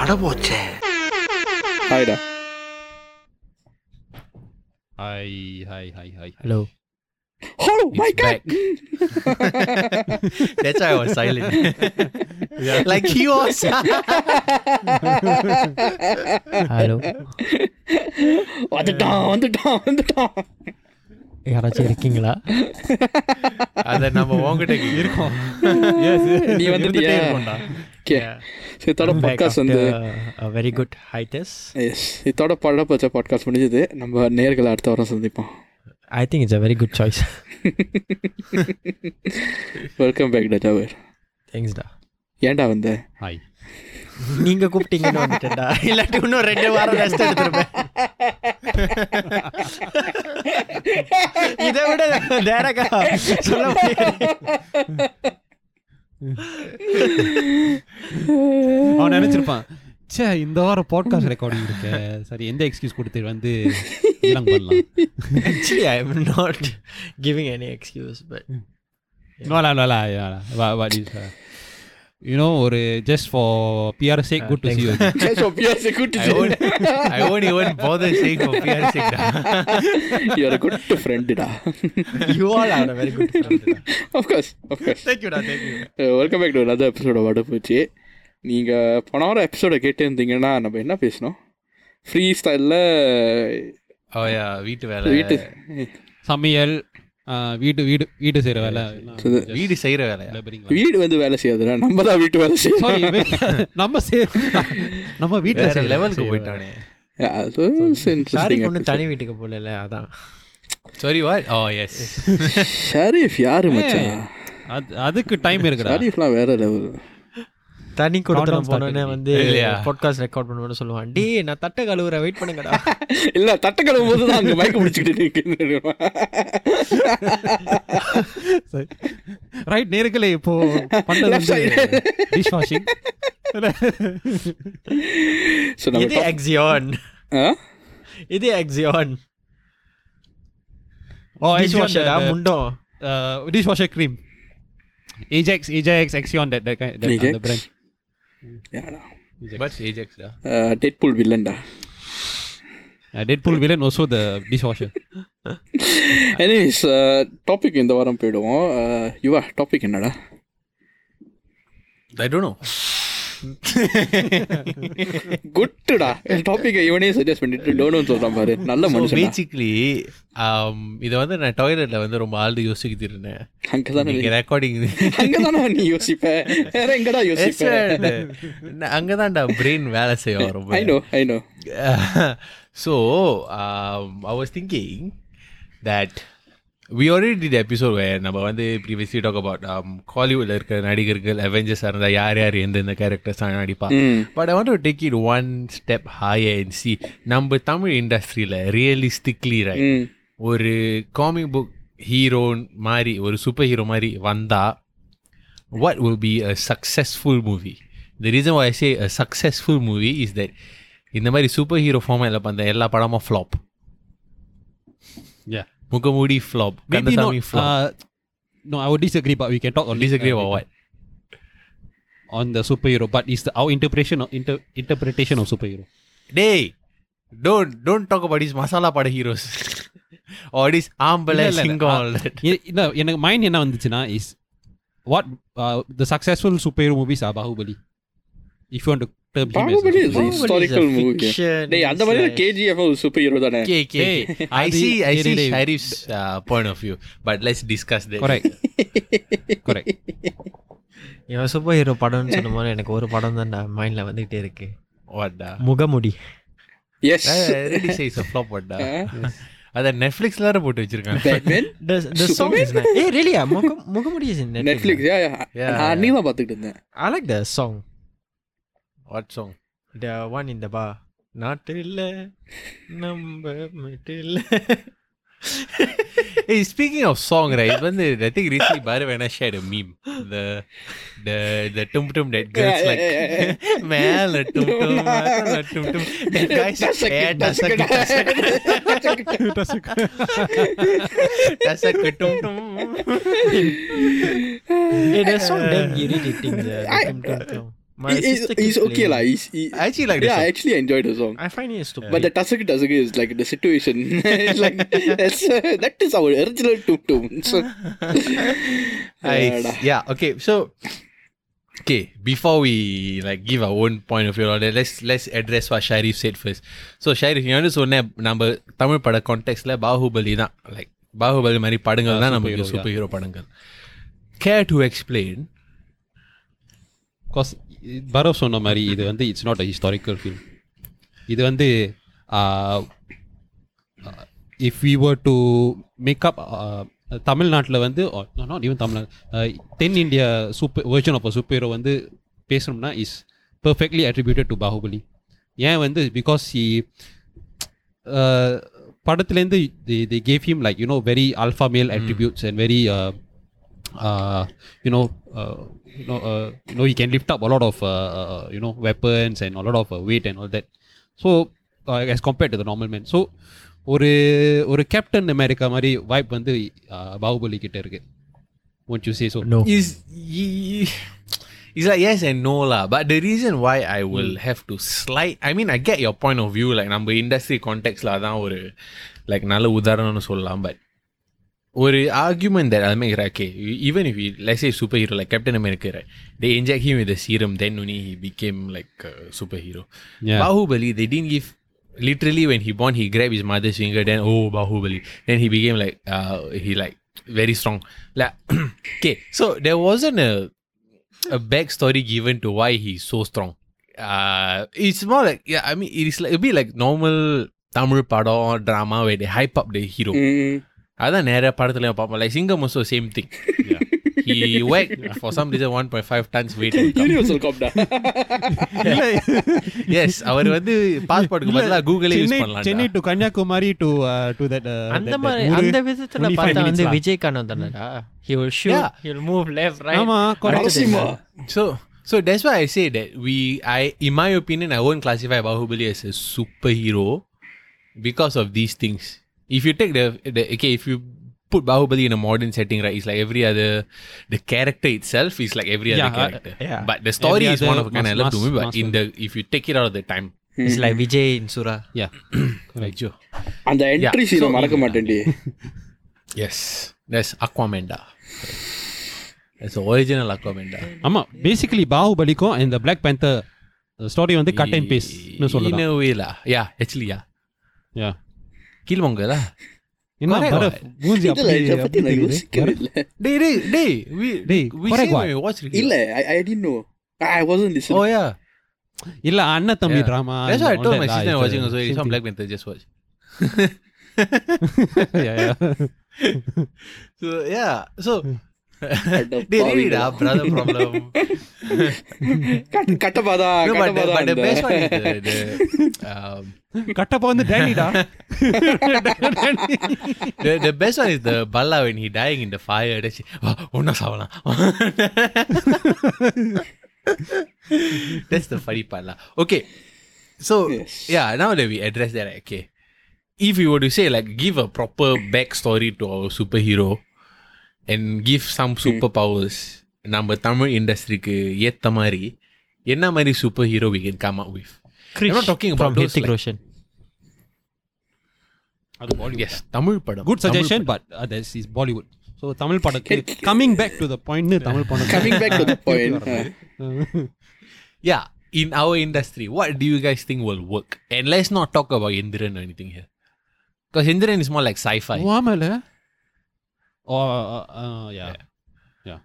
அட Hi, ஹாய்டா Hi, hi, hi, hi. Hello. Hello, oh my god! That's why I was silent. yeah. Like he was. Hello. On the down, on the down, on the down. யாராச்சும் இருக்கீங்களா அதை நம்ம உங்ககிட்ட இருக்கோம் நீ வந்துட்டே இருக்கோம்டா இதோட பாட்காஸ்ட் வந்து வெரி குட் ஹைட்டஸ் எஸ் இதோட பட பச்ச பாட்காஸ்ட் முடிஞ்சது நம்ம நேர்களை அடுத்த வாரம் சந்திப்போம் I think it's a very good choice welcome back டா ஜாவேர் தேங்க்ஸ் டா ஏன்டா வந்த ஹாய் நீங்க கூப்பிட்டீங்கன்னு வந்துட்டேன்டா இல்லாட்டி இன்னும் ரெண்டு வாரம் ரெஸ்ட் எடுத்துருப்பேன் இதை விட டேரக்டா சொல்ல அவன் நினைச்சிருப்பான் சே இந்த வாரம் பாட்காஸ்ட் ரெக்கார்டிங் இருக்கு சரி எந்த எக்ஸ்கியூஸ் கொடுத்து வந்து இளங் I am not giving any excuse but நோலா நோலா வாட் இஸ் you know ஒரு just for PR sake uh, good to see you just for PR sake good to see you I won't even bother saying for PR sake da. you are a good friend da. you all are a very good friend da. of course of course thank you da thank you uh, welcome back to another episode of வடப்பூச்சி நீங்கள் போன எபிசோடை கேட்டு இருந்தீங்கன்னா நம்ம என்ன பேசணும் free ஸ்டைலில் வீட்டு வேலை வீட்டு சமையல் வீட்டு வீடு வீடு செய்யற வேலை வீடு செய்யற வேலை வீடு வந்து வேலை செய்யாதுடா நம்ம தான் வீட்டு வேலை செய்யறோம் நம்ம நம்ம வீட்டு லெவலுக்கு போயிட்டானே சாரி பொண்ணு தனி வீட்டுக்கு போகல அதான் சாரி வா ஓ எஸ் ஷரீஃப் யாரு மச்சான் அதுக்கு டைம் இருக்குடா ஷரீஃப்லாம் வேற லெவல் தனி கொடுத்தனம் போனோடனே வந்து பாட்காஸ்ட் ரெக்கார்ட் பண்ணுவோம்னு சொல்லுவான் டே நான் தட்ட கழுவுற வெயிட் பண்ணுங்கடா இல்ல தட்ட கழுவும் போது தான் அங்க முடிச்சிட்டு முடிச்சுக்கிட்டு ரைட் நேருக்களே இப்போ பண்ணது டிஷ் வாஷிங் இது எக்ஸியான் இது Axion oh dish washer முண்டோ dish washer cream Ajax, Ajax, Axion, that, that, that Ajax? the brand. What's Ajax? Da? Uh, Deadpool villain. Da. Uh, Deadpool villain, also the dishwasher. Anyways, uh, topic in the Varam Pedo. Uh, you are topic in the I don't know. குட்டுடா என் டாப்பிக்கை இவனே suggest பண்ணிட்டு டோனோன்னு சொல்றான் பாரு நல்ல மனுஷன் basically um, இதை வந்து நான் டாய்லெட்ல வந்து ரொம்ப ஆழ்ந்து யோசிக்கிட்டு இருந்தேன் அங்கே அங்கதான் ரெக்கார்டிங் அங்கதானா நீ யோசிப்ப வேற எங்கடா யோசிப்ப அங்கதான்டா பிரெயின் வேலை செய்யும் ரொம்ப I know I know so I was thinking that we already did episode where நம்ம வந்து:namma vanthu previously talk about um, Hollywood ல இருக்கிற நடிகர்கள்:la irukkira nadigargal Avengers ஆ இருந்தா யார் யார் எந்தெந்த கேரக்டர்ஸ் நடிப்பா but I want to take it one step higher and see நம்ம தமிழ் இண்டஸ்ட்ரியில realistically right ஒரு காமிக் புக் ஹீரோ மாதிரி ஒரு சூப்பர் ஹீரோ மாதிரி வந்தா what will be a successful movie the reason why I say a successful movie is that இந்த மாதிரி super hero ஃபார்மேட்டில் பண்ண எல்லா படமும் flop yeah Mukamudi flop. Maybe Kandasamy not. flop. Uh, no, I would disagree, but we can talk on disagree this, about what on the superhero. But it's the, our interpretation of inter, interpretation of superhero. Hey, don't don't talk about these masala pada heroes or this ambala single ah, No, எனக்கு mind என்ன வந்துச்சுன்னா is what uh, the successful superhero movies are. Bahubali, if you want to. டேய் அந்த மாதிரி ஒரு super hero தானே K I C I C of but discuss super hero படம்னு எனக்கு ஒரு படம் தான் மைண்ட்ல வந்துட்டே இருக்கு முகமுடி போட்டு வச்சிருக்கேன் முகமுடி இருந்தேன் like song What song? The one in the bar. நாட்டில் நம்ம மிட்டில் hey, speaking of song, right? I think recently I shared a meme. The the the tum tum that girl's yeah, like yeah, yeah, man la tum tum la tum tum that guy's hair dasak dasak dasak dasak tum tum. that song damn irritating. Yeah, tum tum tum. My it, it's okay lah. It's, it, I actually like. Yeah, I actually enjoyed the song. I find it stupid. But the Tasaki Tasaki is like the situation. it's like that's, uh, that is our original tum tum. So, yeah. Okay. So. Okay, before we like give our own point of view on that, let's let's address what Sharif said first. So Sharif, you know, சொன்ன நம்ம தமிழ் பட கான்டெக்ட்ல பாகுபலி தான் like Baahubali mari padangal na, நமக்கு superhero hero padangal. Care to explain? cause Parav சொன்ன மாதிரி இது வந்து it's not a historical film இது வந்து if we were to make up தமிழ்நாட்டில் வந்து even Tamil Nadu then India super version of a super வந்து பேசணும்னா is perfectly attributed to Baahubali ஏன் வந்து பிகாஸ் ஹி படத்துலேருந்து the the gave him like you know very alpha male attributes and very you know you know, uh, you know, he can lift up a lot of, uh, uh you know, weapons and a lot of uh, weight and all that. So, uh, as compared to the normal man. So, ஒரு ஒரு captain America மாதிரி வாய்ப்பு வந்து பாகுபலி கிட்ட இருக்கு won't you say so? No. Is is like yes and no lah. But the reason why I will mm. have to slide, I mean, I get your point of view. Like number industry context lah, that like நல்ல உதாரணம்னு சொல்லலாம். But ஒரு:oru argument that I'll make okay even if he let's say superhero like Captain America right they inject him with the serum then only he became like a superhero yeah. Bahubali they didn't give literally when he born he grab his mother's finger then oh Bahubali then he became like uh he like very strong like okay so there wasn't a a backstory given to why he's so strong uh it's more like yeah I mean it's like a bit like normal Tamil padam drama where they hype up the hero mm-hmm. அதான் நிறைய படத்துலயும் பார்ப்போம் like Singam also same thing he weighed, for some reason 1.5 tons weight universal cop yes yes அவர் வந்து பாஸ்போர்ட்டுக்கு பதிலா கூகுளே use பண்ணலாம் Chennai to Kanyakumari to to that அந்த uh, மாதிரி அந்த விதத்துல பார்த்தா வந்து விஜயகாந்த் தானடா he will shoot yeah. he will move left right ஆமா so So that's why I say that we, I, in my opinion, I won't classify Bahubali as a superhero because of these things. If you take the, the okay, if you put Bahubali in a modern setting, right? It's like every other, the character itself is like every yeah, other uh, character. Uh, yeah. But the story every is one of a kind. I love to but in the if you take it out of the time, it's like hmm. Vijay in Sura. Yeah, like Joe. And the entry scene, மறக்க மாட்டேன்டி. Yes, that's Aquamanda. That's the original Aquamanda. Amma basically and the Black Panther uh, story on the cut பேஸ்ட்னு சொல்லலாம். In a way lah. Yeah, actually yeah. Yeah. கில்மோங்க இல்ல அண்ணன் தம்பி drama black panther just watch so yeah so they really did have brother problem. கட்டபாதா no, but, the, but the best one is the, the um, Kattappa வந்து டேனிடா the, the best one is the um, Bala when he dying in the fire. Oh, That's the funny part lah. Okay. So yeah, now that we address that, okay. If we were to say like give a proper backstory to our superhero, and give some hmm. superpowers நம்ம தமிழ் இண்டஸ்ட்ரிக்கு ஏத்த மாதிரி என்ன மாதிரி super hero we can come up with I'm not talking about those Roshan அது yes Tamil படம் good suggestion but this is Bollywood so Tamil படத்துக்கு coming back to the பாயிண்ட்னு தமிழ் படம் coming back to the point yeah in our industry, what do you guys think will work? And let's not talk about Indiran or anything here. Because Indiran is more like sci fi. Oh, uh, uh, uh yeah. yeah.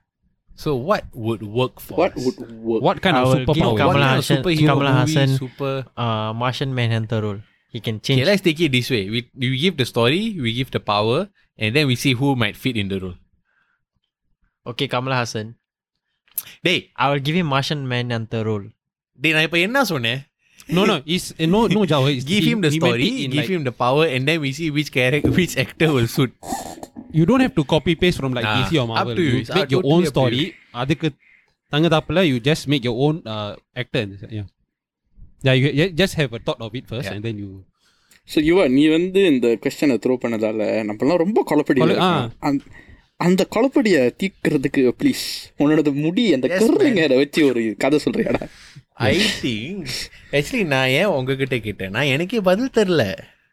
So what would work for what us? would work? What kind of superpower? What kind of superhero Kamala movie, super uh, Martian Manhunter role? He can change. Okay, let's take it this way. We we give the story, we give the power, and then we see who might fit in the role. Okay, Kamala Hassan. Hey, I will give him Martian Manhunter role. Dey, நான் இப்ப என்ன சொன்னேன்? No, no, it's eh, no, no, give him the story, give like, him the power, and then we see which character, which actor will suit you don't have to copy paste from like DC or Marvel. you. make your own story. அதுக்கு தங்கதாப்புல you just make your own uh, actor. Yeah. Yeah, just have a thought of it first and then you not. யுவா நீ வந்து இந்த கொஸ்டனை throw பண்ணதால நம்மலாம் ரொம்ப குழப்படியில் அந்த குழப்படியை I please உன்னோட முடி அந்த கருங்க வச்சு ஒரு கதை சொல்றியாடா ஐ திங்க் ஆக்சுவலி நான் ஏன் உங்ககிட்ட கேட்டேன் நான் எனக்கே பதில் தெரில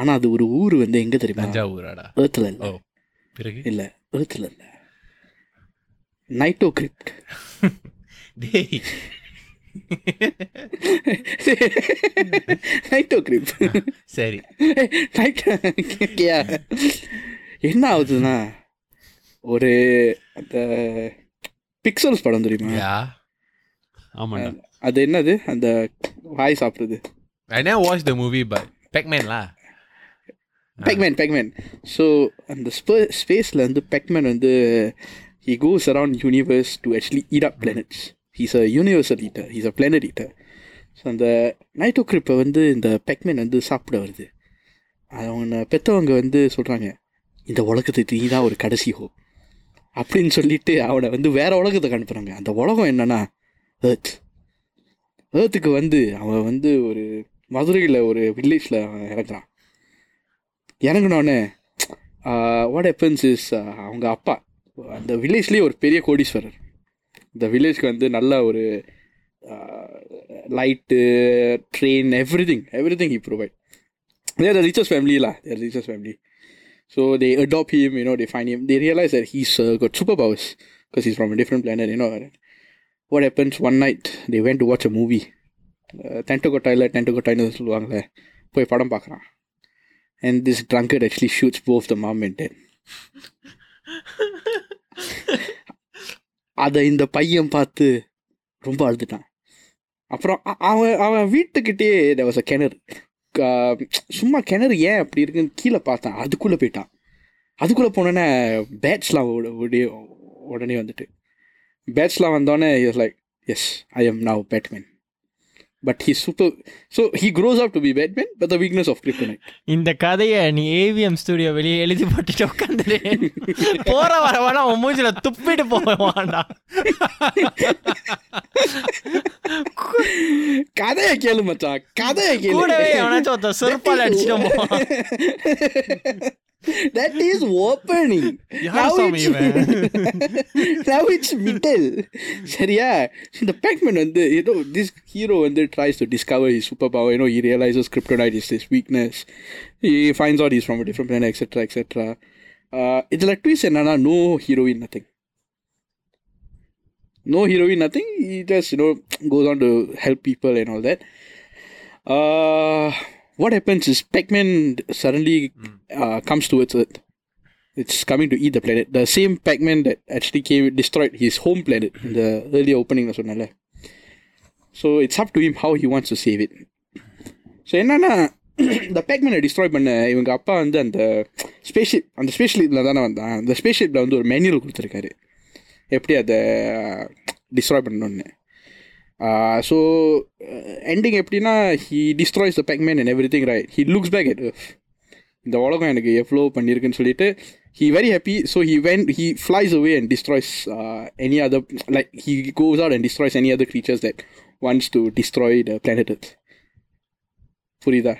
ஆனால் அது ஒரு ஊர் வந்து எங்கே தெரியுமா தஞ்சாவூராடா ஏர்த்தில் இல்லை பிறகு இல்லை ஏர்த்தில் இல்லை நைட்டோ கிரிப்ட் டேய் நைட்டோ கிரிப் சரி என்ன ஆகுதுன்னா ஒரு அந்த பிக்சல்ஸ் படம் தெரியுமா ஆமாண்டா அது என்னது அந்த வாய் சாப்பிடுது I never watch the movie but பேக்மேன்லாம் Pacman பெக்மேன் so அந்த ஸ்பே ஸ்பேஸில் வந்து பெக்மேன் வந்து he goes around universe to actually eat up planets he's a universal eater he's a planet eater so அந்த நைட்டோ கிரிப்பை வந்து இந்த பெக்மேன் வந்து சாப்பிட வருது அவங்க பெற்றவங்க வந்து சொல்கிறாங்க இந்த உலகத்துக்கு நீ தான் ஒரு கடைசி ஹோ அப்படின்னு சொல்லிட்டு அவனை வந்து வேறு உலகத்துக்கு அனுப்புகிறாங்க அந்த உலகம் என்னென்னா ஏர்த் ஏர்த்துக்கு வந்து அவன் வந்து ஒரு மதுரையில் ஒரு வில்லேஜில் இறங்குறான் எனக்கு நான் வாட் ஹெப்பன்ஸ் இஸ் அவங்க அப்பா அந்த வில்லேஜ்லேயே ஒரு பெரிய கோடீஸ்வரர் இந்த வில்லேஜ்க்கு வந்து நல்ல ஒரு light train everything everything he provide there the riches ஃபேமிலிலா there riches family so they adapt him you know they find him they realise that he's got super powers because is from different planet you know what happens one night they went to watch a movie tent கொட்டாயில் tent கொட்டாயின்னு சொல்லுவாங்களே போய் படம் பார்க்குறான் and this drunkard actually shoots both the mom and dad அதை இந்த பையன் பார்த்து ரொம்ப அழுதுட்டான் அப்புறம் அவன் அவன் வீட்டுக்கிட்டே வாஸ் கிணறு சும்மா கிணறு ஏன் அப்படி இருக்குன்னு கீழே பார்த்தான் அதுக்குள்ளே போயிட்டான் அதுக்குள்ளே போனோன்னே பேட்ச்லாம் உடனே வந்துட்டு பேட்ச்லாம் வந்தோடனே like yes I am now Batman but he super so he grows up to be Batman but the weakness of kryptonite இந்த கதையை நீ ஏவிஎம் ஸ்டூடியோ வெளியே எழுதி போட்டுட்டு உட்காந்து போற வர வேணா உன் மூஞ்சில துப்பிட்டு போவாண்டா கதையை கேளு மச்சா கதையை கேளு கூடவே எவனாச்சும் ஒருத்த செருப்பால் அடிச்சுட்டு போவான் That is opening. How it's middle. Now it's middle. the Pac-Man, and the, you know, this hero and then tries to discover his superpower. You know, he realizes kryptonite is his weakness. He finds out he's from a different planet, etc., etc. Uh, it's like twist and no heroine, nothing. No heroine, nothing. He just, you know, goes on to help people and all that. Uh... what happens is Pac-Man suddenly uh, comes towards Earth. It's coming to eat the planet. The same Pac-Man that actually came destroyed his home planet in the earlier opening சொன்னல So it's up to him how he wants to save it. So என்னன்னா இந்த பேக்மேனை destroy பண்ண இவங்க அப்பா வந்து அந்த spaceship அந்த ஸ்பேஷிப்பில் தானே வந்தான் அந்த ஸ்பேஷிப்பில் வந்து ஒரு மேனுவல் கொடுத்துருக்காரு எப்படி அதை டிஸ்ட்ராய் பண்ணணும்னு Uh, so ending. Uh, ending எப்படின்னா he destroys the Pac-Man and everything right he looks back at Earth இந்த உலகம் எனக்கு எவ்வளோ பண்ணியிருக்குன்னு சொல்லிட்டு he very happy so he went he flies away and destroys uh, any other like he goes out and destroys any other creatures that wants to destroy the planet Earth புரியுதா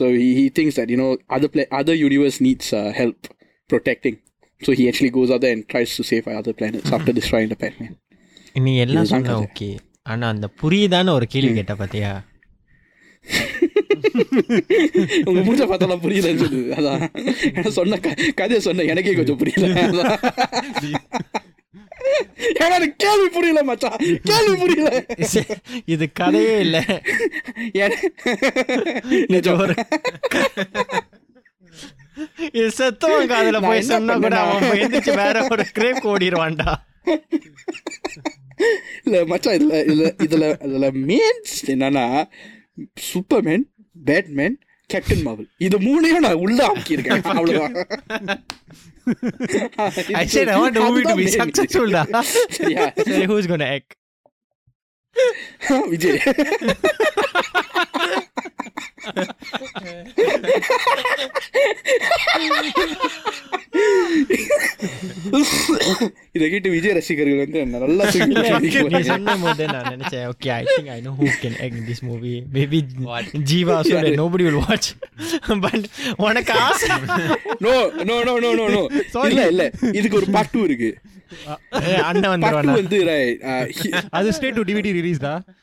so he, he thinks that you know other pla- other universe needs uh, help protecting so he actually goes out there and tries to save other planets after destroying the Pac-Man நீ எல்லாம் சொன்ன okay ஆனா அந்த புரியுதான்னு ஒரு கேள்வி கேட்ட பாத்தியா உங்க மூச்ச பார்த்தாலும் புரியல அதான் சொன்ன கதையை சொன்ன எனக்கே கொஞ்சம் புரியல கேள்வி புரியல மச்சான் கேள்வி புரியல இது கதையே இல்ல செத்தவன் காதல போய் சொன்னா கூட அவன் வேற ஒரு கிரேப் ஓடிடுவான்டா இல்லை மச்சான் இதில் இதில் இதில் இதில் மெயின்ஸ் என்னன்னா சூப்பர்மேன் பேட்மேன் கேப்டன் மார்வல் இது மூணையும் நான் உள்ள ஆக்கியிருக்கேன் அவ்வளவுதான் I said I want the movie to be successful da. yeah. So who's gonna act? Vijay இதை கேட்டு விஜய் ரசிகர்கள் வந்து நல்லா நான் நினைச்சேன் okay I think I know who can act this movie maybe Jiiva சொல்லு நோபடி வில் வாட்ச் பட் உனக்கு ஆசை no no no no no no இல்ல இல்ல இதுக்கு ஒரு பார்ட் 2 இருக்கு அண்ணன் வந்து வந்து uh, அது ஸ்டேட் டு டிவிடி ரிலீஸ் தான்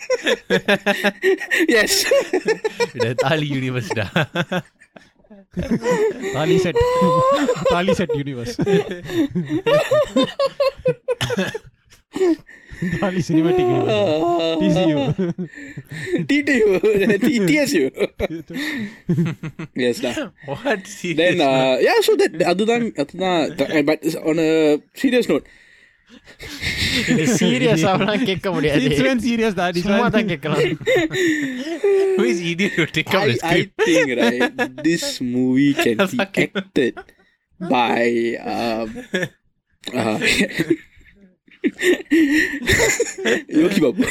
yes. dah tali universe dah. tali set. tali set universe. Tali cinematic universe. TCU. TTU. TTSU. yes, da. What? Serious then, uh, yeah, so that, other than, other than, but on a serious note, சீரியஸாலாம் கேட்க முடியாது it's when serious that is சும்மா தான் கேட்கலாம் who is idiot to take up I, the script I think right this movie can be acted by um uh, Yogi Babu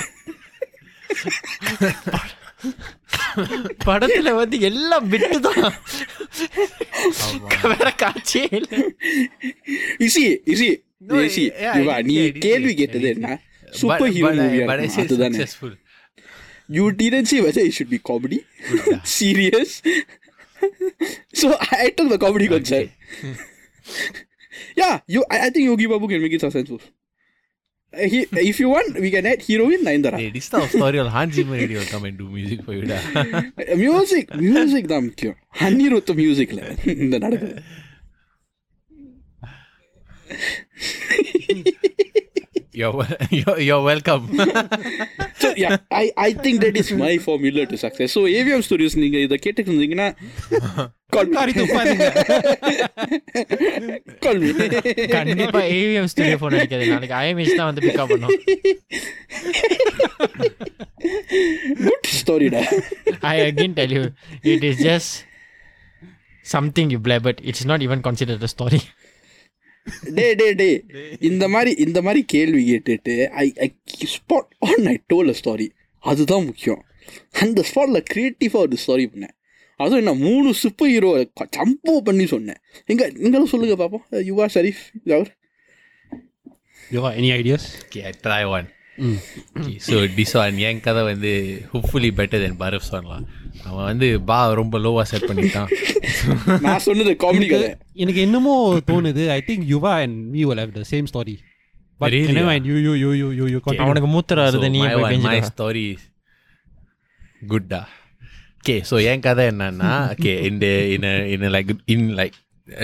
படத்துல வந்து எல்லாம் விட்டு தான் வேற காட்சியே இல்லை இசி இசி நீ கேள்வி கேட்டது சூப்பர் ஹீரோ மூவியா அதுதானே you didn't see whether it should be comedy serious so i took the comedy concept yeah you I, I think yogi babu can make it successful uh, he, uh, if you want, we can add heroine Nayanthara. Hey, this is a story, Hans Zimmer will come and do music for you. music, music, damn cure. Hanni wrote the music. you're, you're, you're welcome. so, yeah, I, I think that is my formula to success. So, AVM Studios, கேட்டுக்கிட்டு it's not even consider story டே டே டே இந்த மாதிரி இந்த மாதிரி கேள்வி கேட்டுட்டு I I spot on I told a story அதுதான் முக்கியம் அந்த ஸ்பாட்டில் க்ரியேட்டிவாக ஒரு ஸ்டாரி பண்ணேன் அதுவும் என்ன மூணு சூப்பர் ஹீரோ சம்போ பண்ணி சொன்னேன் எங்க நீங்களும் சொல்லுங்க பாப்போம் யுவா ஷரீஃப் அவர் Yuva any ideas one so டிசான் என் கதை வந்து ஹோப்ஃபுல்லி பெட்டர் தென் பரஃப் சொல்லலாம் அவன் வந்து பா ரொம்ப லோவாக செட் பண்ணிட்டான் நான் சொன்னது காமெடி கதை எனக்கு என்னமோ தோணுது I think Yuva and we will have the same story அவனுக்கு மூத்தரா இருது நீ ஸ்டோரி குட்டா ஓகே ஸோ என் கதை என்னன்னா ஓகே இந்த in in like in like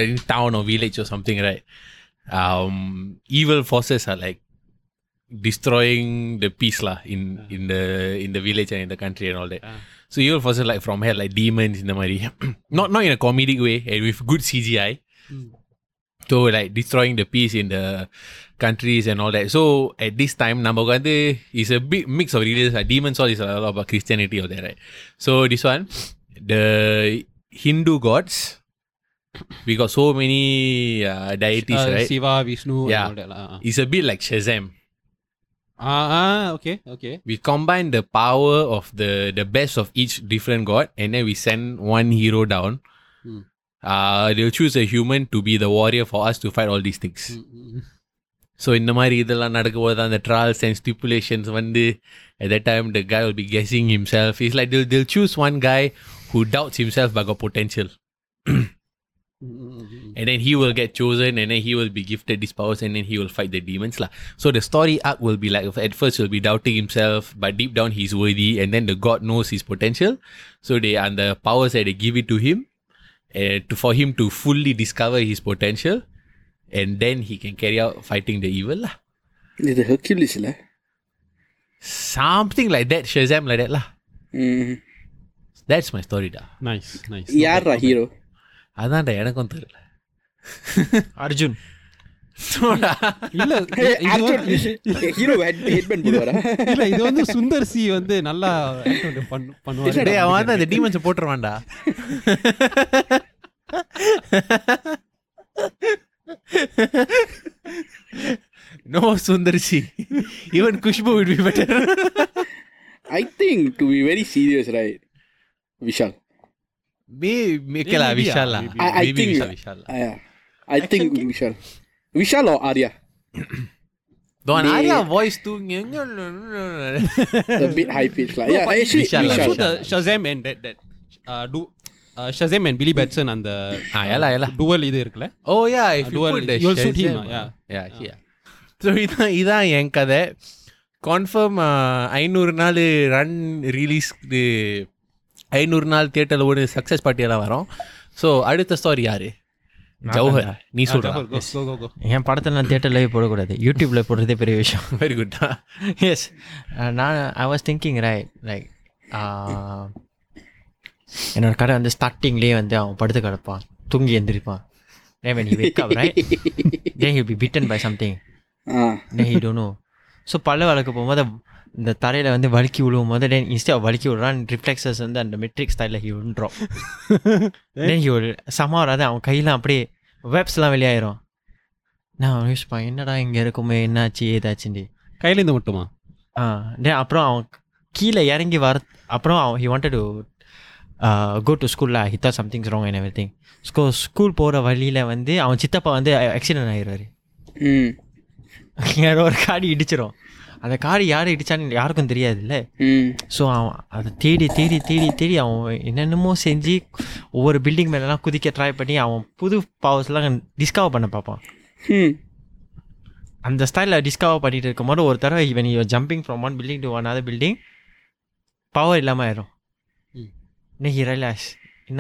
in town or village or something right evil forces or like destroying the peace lah in uh. in the in the village and in the country and all that. Uh. So evil forces like from hell, like demons in the Mari. not not in a comedic way and with good CGI. Mm. So like destroying the peace in the countries and all that. So at this time, one, is a big mix of religions. Like demons all is a lot about Christianity or that, right? So this one, the Hindu gods, we got so many uh, deities, uh, right? Shiva, Vishnu, yeah. That, uh. It's a bit like Shazam. Ah, ah, okay, okay. We combine the power of the the best of each different god, and then we send one hero down. Hmm. Uh, they'll choose a human to be the warrior for us to fight all these things. Hmm, hmm, hmm. So in the மாதிரி இதெல்லாம் நடக்கும்போது trials and stipulations they, at that time the guy will be guessing himself. It's like they'll, they'll choose one guy who doubts himself but got potential. And then he will get chosen and then he will be gifted these powers and then he will fight the demons. La. So the story arc will be like at first he'll be doubting himself, but deep down he's worthy and then the god knows his potential. So they and the powers that they give it to him uh, to, for him to fully discover his potential and then he can carry out fighting the evil. La. The Hercules lah. Eh? Something like that, Shazam like that lah. Mm. That's my story da. Nice, nice. Yara okay. hero. அதான்டா எனக்கும் தெரியல அர்ஜுன் இல்ல இது வந்து Sundar C வந்து நல்லா பண்ணுவாரு அந்த demons போட்டுருவான்டா no Sundar C even Khushbu would be better I think to be very serious right Vishal Me, me කියලා විශාලා විශාල විශාලෝ ආරයා Doan Be... Arya voice tu a bit high pitch lah. Yeah, actually, Vishal, Vishal. So the Shazam and that that uh, do uh, Shazam and Billy Batson and the ah, yeah, yeah, dual இது இருக்குல்ல ஓ yeah if you put the you'll shoot him yeah yeah yeah so இதான் இதான் என் கதை confirm 500 நாள் run release ஐநூறு நாள் தியேட்டரில் ஒரு சக்ஸஸ் பார்ட்டியெல்லாம் வரும் ஸோ அடுத்த ஸ்டோரி யார் ஜவஹர் நீ சொல்ற என் படத்தில் நான் தேட்டர்லேயே போடக்கூடாது யூடியூப்ல போடுறதே பெரிய விஷயம் வெரி குட் எஸ் நான் I was thinking right like என்னோட கடை வந்து ஸ்டார்டிங்லேயே வந்து அவன் படுத்து கிடப்பான் தூங்கி எந்திரிப்பான் right bitten by something so பல்ல வழக்கு போகும்போது இந்த தரையில் வந்து வலுக்கி விழுவும் போது டென் இன்ஸ்டே வலுக்கி விடுறான் ரிஃப்ளெக்ஸஸ் வந்து அந்த மெட்ரிக் ஸ்டைலில் ஹி விழுன்றோம் டென் ஹி விழு அது அவன் கையெல்லாம் அப்படியே வெப்ஸ்லாம் வெளியாயிரும் நான் யோசிப்பான் என்னடா இங்கே இருக்குமே என்னாச்சு ஏதாச்சுண்டி கையிலேருந்து மட்டுமா ஆ டே அப்புறம் அவன் கீழே இறங்கி வர அப்புறம் அவன் he wanted to go to ஸ்கூலில் he something's wrong and everything school school போகிற வழியில் வந்து அவன் சித்தப்பா வந்து ஆக்சிடென்ட் ஆயிடுவார் யாரோ ஒரு காடி இடிச்சிடும் அந்த காடு யார் இடிச்சான்னு யாருக்கும் தெரியாதுல்ல ஸோ அவன் அதை தேடி தேடி தேடி தேடி அவன் என்னென்னமோ செஞ்சு ஒவ்வொரு பில்டிங் மேலாம் குதிக்க ட்ரை பண்ணி அவன் புது பவர்ஸ்லாம் டிஸ்கவர் பண்ண பார்ப்பான் அந்த ஸ்டைலில் டிஸ்கவர் பண்ணிட்டு இருக்கும்போது ஒரு தடவை இவன் இவன் jumping from one building to one other building power இல்லாமல் ஆயிரும் இன்னைக்கு ரியலாஸ்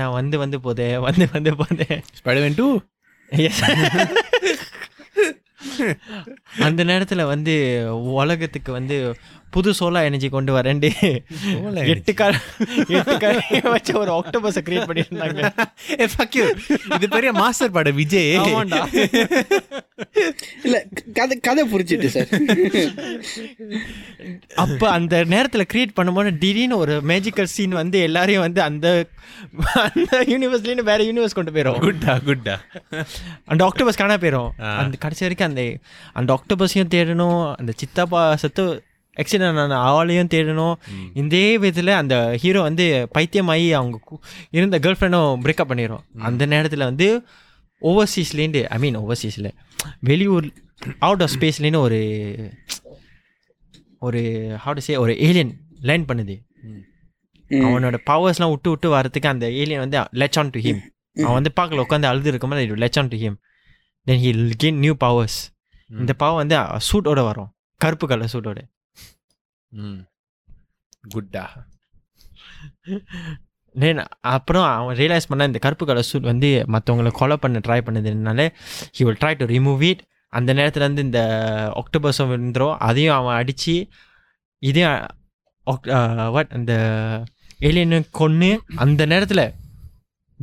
நான் வந்து வந்து போதே வந்து வந்து போதே ஸ்பைடர்மேன் டூ எஸ் அந்த நேரத்தில் வந்து உலகத்துக்கு வந்து புது சோலா எனர்ஜி கொண்டு வரேன்டி எட்டு கால எட்டு கால வச்சு ஒரு ஆக்டோபஸ் கிரியேட் பண்ணிருந்தாங்க ஏ ஃபக் யூ இது பெரிய மாஸ்டர் பட விஜய் இல்லை கதை கதை புரிஞ்சிட்டு சார் அப்போ அந்த நேரத்தில் கிரியேட் பண்ணும்போது திடீர்னு ஒரு மேஜிக்கல் சீன் வந்து எல்லாரையும் வந்து அந்த அந்த யூனிவர்ஸ்லேருந்து வேற யூனிவர்ஸ் கொண்டு போயிடும் குட்டா குட்டா அந்த ஆக்டோபஸ் காணா போயிடும் அந்த கடைசி வரைக்கும் அந்த அந்த ஆக்டோபஸையும் தேடணும் அந்த சித்தப்பா சத்து ஆக்சுவலி நான் அவளையும் தேடணும் இதே விதத்தில் அந்த ஹீரோ வந்து பைத்தியமாகி அவங்க இருந்த கேர்ள் ஃப்ரெண்டும் பிரேக்கப் பண்ணிடும் அந்த நேரத்தில் வந்து ஓவர்சீஸ்லேருந்து ஐ மீன் ஓவர்சீஸில் வெளியூர் அவுட் ஆஃப் ஸ்பேஸ்லேருந்து ஒரு ஒரு ஹவு டு சே ஒரு ஏலியன் லேர்ன் பண்ணுது அவனோட பவர்ஸ்லாம் விட்டு விட்டு வரதுக்கு அந்த ஏலியன் வந்து லெச் ஆன் டு ஹிம் அவன் வந்து பார்க்கல உட்காந்து அழுது இருக்கும் போது latch on to him then he gain new powers இந்த பவர் வந்து சூட்டோட வரும் கருப்பு கலர் சூட்டோட குட்டா அப்புறம் அவன் ரியலைஸ் பண்ண இந்த கருப்பு கலர் சூட் வந்து மற்றவங்களை கொலை பண்ண try பண்ணதுனாலே he will try to remove it அந்த நேரத்தில் வந்து இந்த ஒக்டோபர்ஸும் இருந்துரும் அதையும் அவன் அடித்து இதையும் வாட் அந்த ஏலியனு கொன்று அந்த நேரத்தில்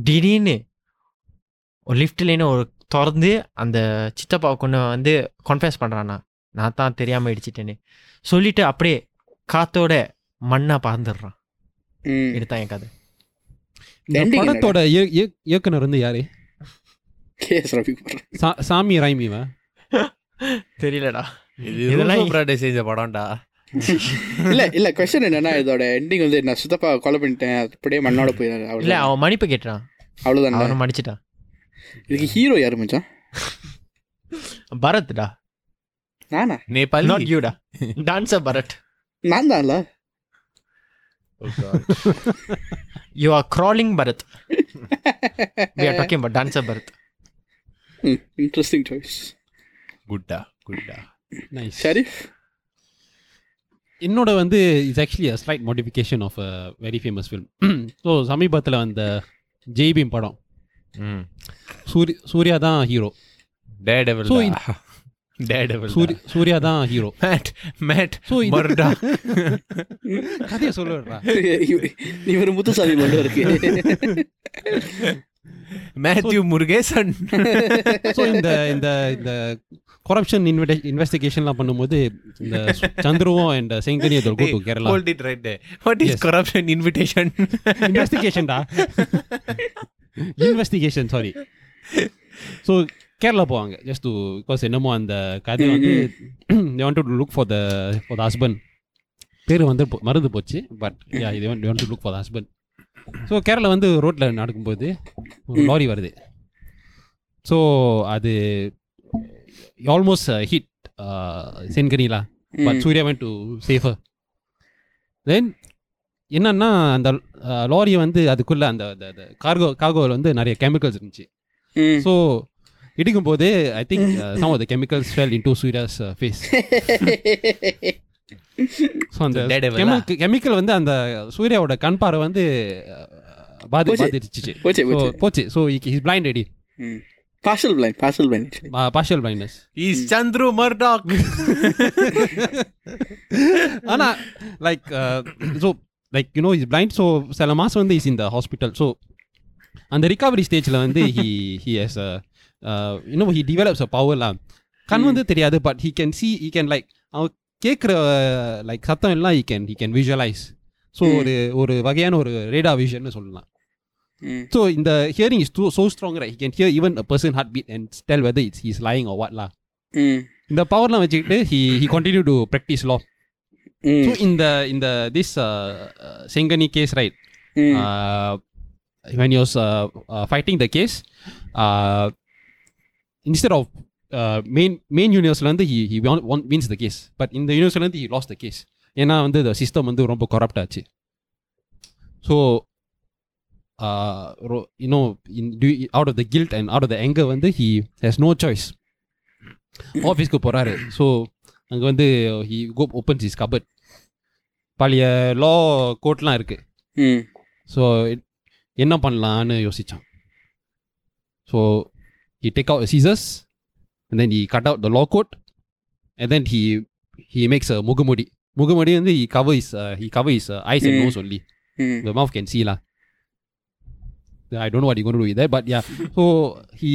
திடீர்னு ஒரு லிஃப்ட்லேன்னு ஒரு திறந்து அந்த சித்தப்பாவை கொண்டு வந்து கன்ஃபியஸ் பண்ணுறான்னா நான் தான் தெரியாமல் இடிச்சிட்டேன்னு சொல்லிவிட்டு அப்படியே காத்தோட மண்ணா பறந்துடுறான் இதுதான் என் கதை படத்தோட இயக்குனர் வந்து யாரு சாமி தெரியலடா படம்டா இல்ல இல்ல கொஸ்டின் என்னன்னா இதோட எண்டிங் வந்து நான் சுத்தப்பா அப்படியே மண்ணோட இல்ல அவன் அவ்வளவுதான் இதுக்கு ஹீரோ யாரு பரத்டா பரத் நான் you are crawling Bharath we are talking about dancer Bharath interesting choice குட்டா குட்டா நைஸ் ஷரீஃப் என்னோட வந்து it's actually a slight modification of a very famous film so சமீபத்தில் வந்த ஜெய்பீம் படம் hmm. சூரி சூர்யா தான் ஹீரோ டேட் ஸோ சூர்யா தான் ஹீரோ மேட் மேட் சோ மர்டா கதையை சொல்லுடா இவர் முத்துசாமி மட்டும் இருக்கு மேத்யூ முருகேசன் ஸோ இந்த இந்த இந்த கொரப்ஷன் இன்வெ இன்வெஸ்டிகேஷன்லாம் பண்ணும்போது இந்த சந்துருவும் அண்ட் செங்கனி அதோட go Kerala hold it right what is corruption invitation இன்வெஸ்டிகேஷன்டா investigation sorry so Kerala போவாங்க ஜஸ்ட் டு பிகாஸ் என்னமோ அந்த கதை வந்து they want to look for the for the husband பேர் வந்து மருந்து போச்சு பட் யா இது want to look for the husband so Kerala வந்து ரோட்டில் நடக்கும்போது ஒரு லாரி வருது ஸோ அது almost hit uh, சென்கனிலா but Suriya when to safer then என்னன்னா அந்த லாரி uh, வந்து அதுக்குள்ளே அந்த கார்கோ கார்கோவில் வந்து நிறைய கெமிக்கல்ஸ் இருந்துச்சு so I think uh, some of the chemicals fell into fell uh, face. To Suriya's face so அந்த கெமிக்கல் ah. வந்து Partial blind, partial uh, blindness. He's Chandru Murdock. Anna, like, so, like, you know, he's blind. So, Salamas is in the hospital. So, on the recovery stage, he, he has a. Uh, you know, he develops a power lah. Kan வந்து hmm. தெரியாது but he can see, he can like, அவன் கேட்குற like சத்தம் எல்லாம் he can, he can visualize. So, or hmm. ஒரு வகையான ஒரு radar vision சொல்லலாம். Hmm. So, in the hearing is too, so strong right, he can hear even a person heartbeat and tell whether it's, he's lying or what lah. The power lah வச்சுக்கிட்டு he, he continue to practice law. So in the in the this uh, uh, Sengani case, right? Uh, when he was uh, uh fighting the case, uh, instead of uh, main main universal he he won, wins the case, but in the university under he lost the case. And now under the system under ரொம்ப corrupt ஆச்சு. So uh, you know out of the guilt and out of the anger வந்து he has no choice. ஆஃபீஸ்க்கு போறாரு so அங்கே வந்து he go opens his cupboard பழைய லா So, இருக்கு ஸோ என்ன பண்ணலான்னு யோசித்தான் so he take out a scissors and then he cut out the law coat and then he he makes a mugamudi mugamudi and he cover his uh, he cover his uh, eyes mm. and hmm. nose only mm. the mouth can see lah I don't know what he's going to do with that but yeah so he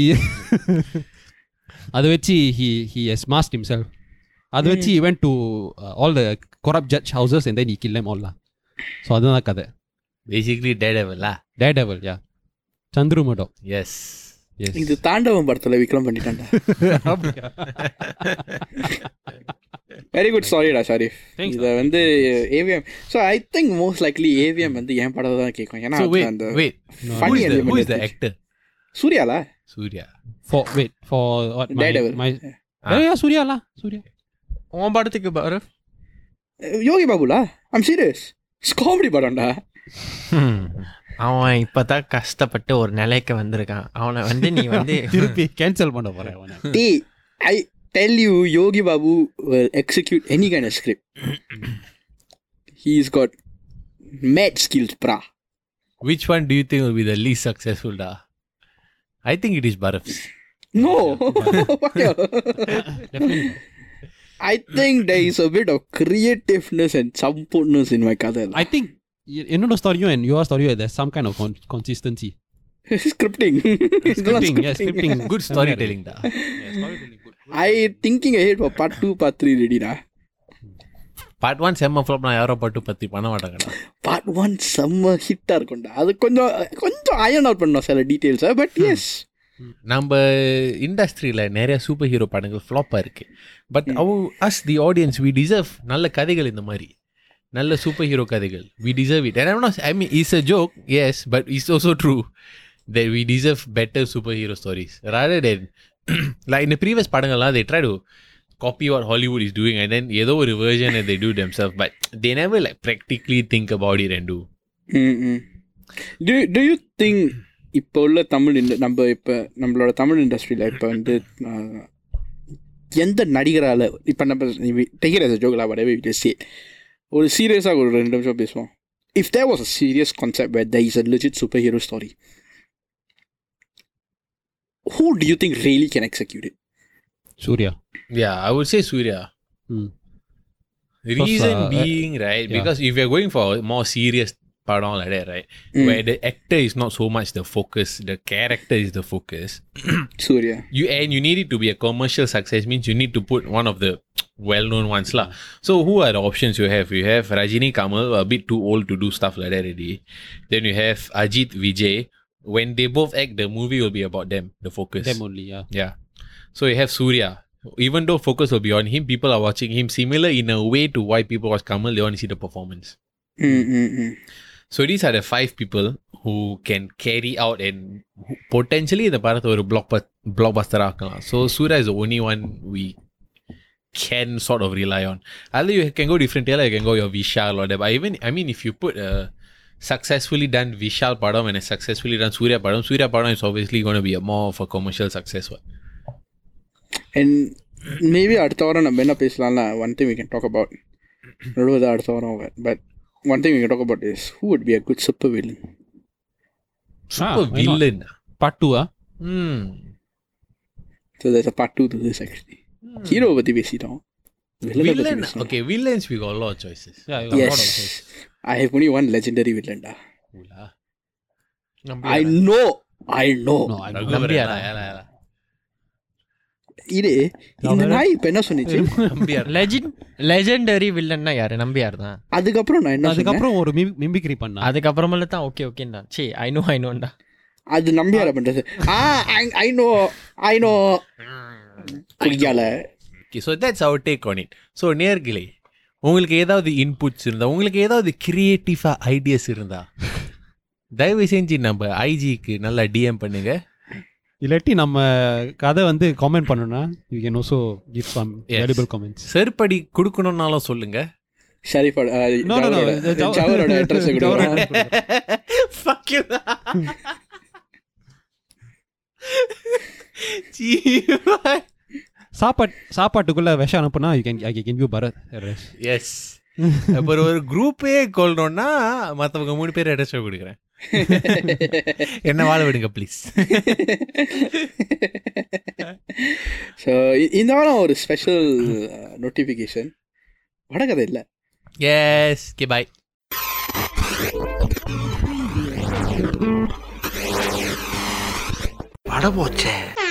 அதை he he has masked himself அதை வச்சு he went to uh, all the corrupt judge houses and then he killed them all lah so அதுதான் கதை basically டேடெவல் டேடெவல் yeah. சந்துருமடம் Yes. இது தாண்டவம் படத்துல விக்ரம் பண்ணிட்டான்டா very good சாரிடா சாரி இத வந்து AVM so I think most likely AVM வந்து ஏன் படத்தை தான் கேட்கும் ஏன்னா அந்த funny element actor சூர்யாலா Suriya for wait for what my my சூர்யாலா Suriya உன் படத்துக்கு பாரு யோகி பாபுலா ஐ அம் சீரியஸ் காமெடி படம்டா hmm. அவன் இப்பதான் கஷ்டப்பட்டு ஒரு நிலைக்கு வந்திருக்கான் அவனை வந்து நீ வந்து திருப்பி கேன்சல் பண்ண போற அவனை D I tell you Yogi Babu will execute any kind of script he is got mad skills bro which one do you think will be the least successful டா I think it is பரஃப் no I think there is a bit of creativeness and sportiness in my கதை I think என்னோட ஸ்டோரியும் என் your ஸ்டோரியும் இது some kind of consistency scripting scripting is scripting good story telling டா I thinking head for part 2 part 3 ரெடிடா part 1 செம்ம flop நான் யாரோ பாட்டு பத்தி பண்ண மாட்டாங்கடா பார்ட் 1 செம்ம ஹிட்டா இருக்கும்டா அது கொஞ்சம் கொஞ்சம் அயன் அவுட் பண்ணோம் சில டீடைல்ஸ் பட் எஸ் நம்ம இண்டஸ்ட்ரியில் நிறைய சூப்பர் ஹீரோ படங்கள் ஃப்ளாப்பாக இருக்குது பட் அவு as the audience we deserve நல்ல கதைகள் இந்த மாதிரி நல்ல சூப்பர் ஹீரோ கதைகள் we deserve it I mean is a joke yes but it's also true that we deserve better superhero stories rather than like in the previous padangala they try to copy what hollywood is doing and then ஏதோ ஒரு version and they do themselves but they never like practically think about it and do hmm do, do you think இப்போ உள்ள தமிழ் இந்த நம்ம இப்போ நம்மளோட தமிழ் இண்டஸ்ட்ரியில் இப்போ வந்து எந்த நடிகரால் இப்போ நம்ம டெகிரஸ் ஜோக்லா just விஜய் ஒரு சீரியஸாக ஒரு ரெண்டு நிமிஷம் பேசுவோம் if there was a serious concept where there is a legit super hero story who do you think really can execute it Suriya yeah I would say Suriya reason being right because if you going for more serious படம் like that, right? Hmm. Where the actor is not so much the focus, the character is the focus. Surya. You and you need it to be a commercial success means you need to put one of the well-known ones lah. So who are the options you have? You have Rajini Kamal, a bit too old to do stuff like that already. Then you have Ajit Vijay. When they both act, the movie will be about them, the focus. Them only, yeah. Yeah. So you have Surya. Even though focus will be on him, people are watching him similar in a way to why people watch Kamal. They want to see the performance. mm hmm So these are the five people who can carry out and potentially the படத்தை ஒரு block blockbuster So Surya is the only one we can sort of rely on. Either you can go different tailor, you can go your Vishal or whatever. even I mean, if you put a successfully done Vishal Padam and a successfully done Surya Padam, Surya Padam is obviously going to be a more of a commercial success one. And maybe அடுத்த வாரம் நம்ம என்ன One thing we can talk about. About நடுவது அடுத்த வாரம் but one thing we can talk about is who would be a good super villain super villain part 2 ah um so there's a part 2 to this actually. Hero hmm. பத்தி villain villain okay villains we got lot choices yeah I have only one legendary வில்லன்டா I know I know இது இந்த நாய் இப்ப என்ன சொன்னிச்சு legend legendary வில்லன்னா யாரு நம்பியார் தான் அதுக்கப்புறம் நான் என்ன அதுக்கப்புறம் ஒரு மிமிக்ரி பண்ண அதுக்கப்புறமேல தான் ஓகே ஓகேண்டா சரி ஐ நோ ஐ நோண்டா அது நம்பியார பண்றது ஆ I know I know கிளிக்கால okay so that's our take on it so நேர்களே உங்களுக்கு ஏதாவது இன்புட்ஸ் இருந்தால் உங்களுக்கு ஏதாவது கிரியேட்டிவாக ஐடியாஸ் இருந்தால் தயவு செஞ்சு நம்ம ஐஜிக்கு நல்லா டிஎம் பண்ணுங்க இல்லாட்டி நம்ம கதை வந்து கமெண்ட் பண்ணணும்னா you can also give some valuable comments செருப்படி கொடுக்கணுன்னாலும் சொல்லுங்க ஷரீஃபோட ஜவரோட சாப்பாட் சாப்பாட்டுக்குள்ள விஷம் அனுப்புனா you can you Bharat S அப்புறம் ஒரு குரூப்பே கொள்ளணும்னா மற்றவங்க மூணு பேர் ரெடஸ்டோ கொடுக்குறேன் என்ன வாழ விடுங்க ப்ளீஸ் ஸோ இந்த வாரம் ஒரு ஸ்பெஷல் நோட்டிஃபிகேஷன் uh, வடகதை இல்லை எஸ் கே பாய் வடபோச்சே